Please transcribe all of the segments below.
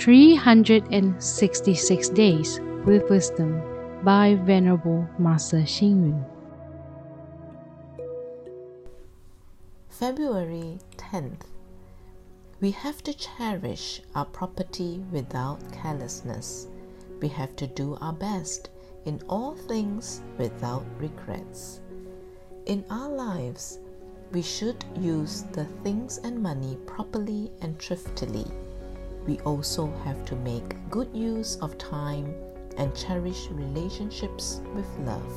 366 Days with Wisdom by Venerable Master Xing Yun. February 10th. We have to cherish our property without carelessness. We have to do our best in all things without regrets. In our lives, we should use the things and money properly and thriftily. We also have to make good use of time and cherish relationships with love.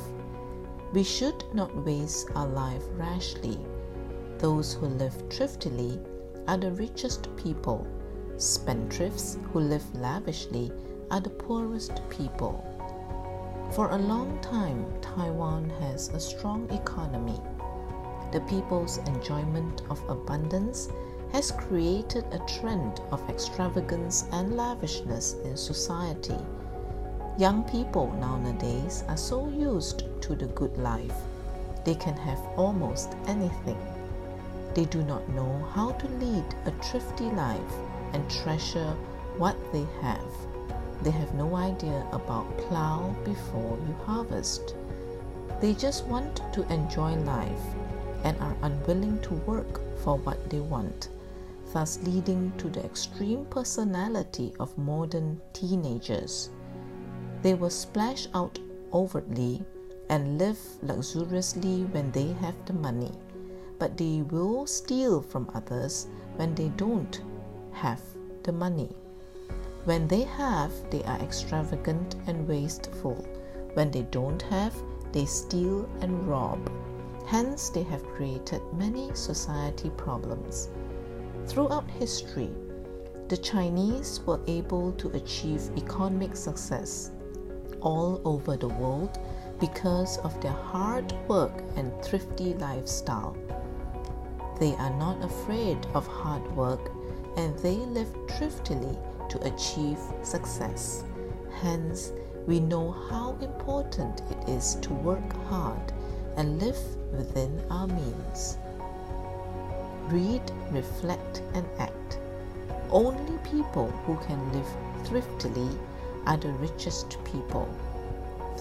We should not waste our life rashly. Those who live thriftily are the richest people. Spendthrifts who live lavishly are the poorest people. For a long time, Taiwan has a strong economy. The people's enjoyment of abundance has created a trend of extravagance and lavishness in society. Young people nowadays are so used to the good life, they can have almost anything. They do not know how to lead a thrifty life and treasure what they have. They have no idea about plow before you harvest. They just want to enjoy life and are unwilling to work for what they want, thus leading to the extreme personality of modern teenagers. They will splash out overtly and live luxuriously when they have the money, but they will steal from others when they don't have the money. When they have, they are extravagant and wasteful. When they don't have, they steal and rob. Hence, they have created many society problems. Throughout history, the Chinese were able to achieve economic success all over the world because of their hard work and thrifty lifestyle. They are not afraid of hard work and they live thriftily to achieve success. Hence, we know how important it is to work hard and live within our means. Read, reflect, and act. Only people who can live thriftily are the richest people.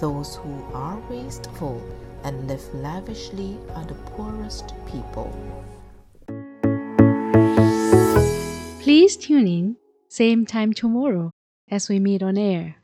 Those who are wasteful and live lavishly are the poorest people. Please tune in, same time tomorrow as we meet on air.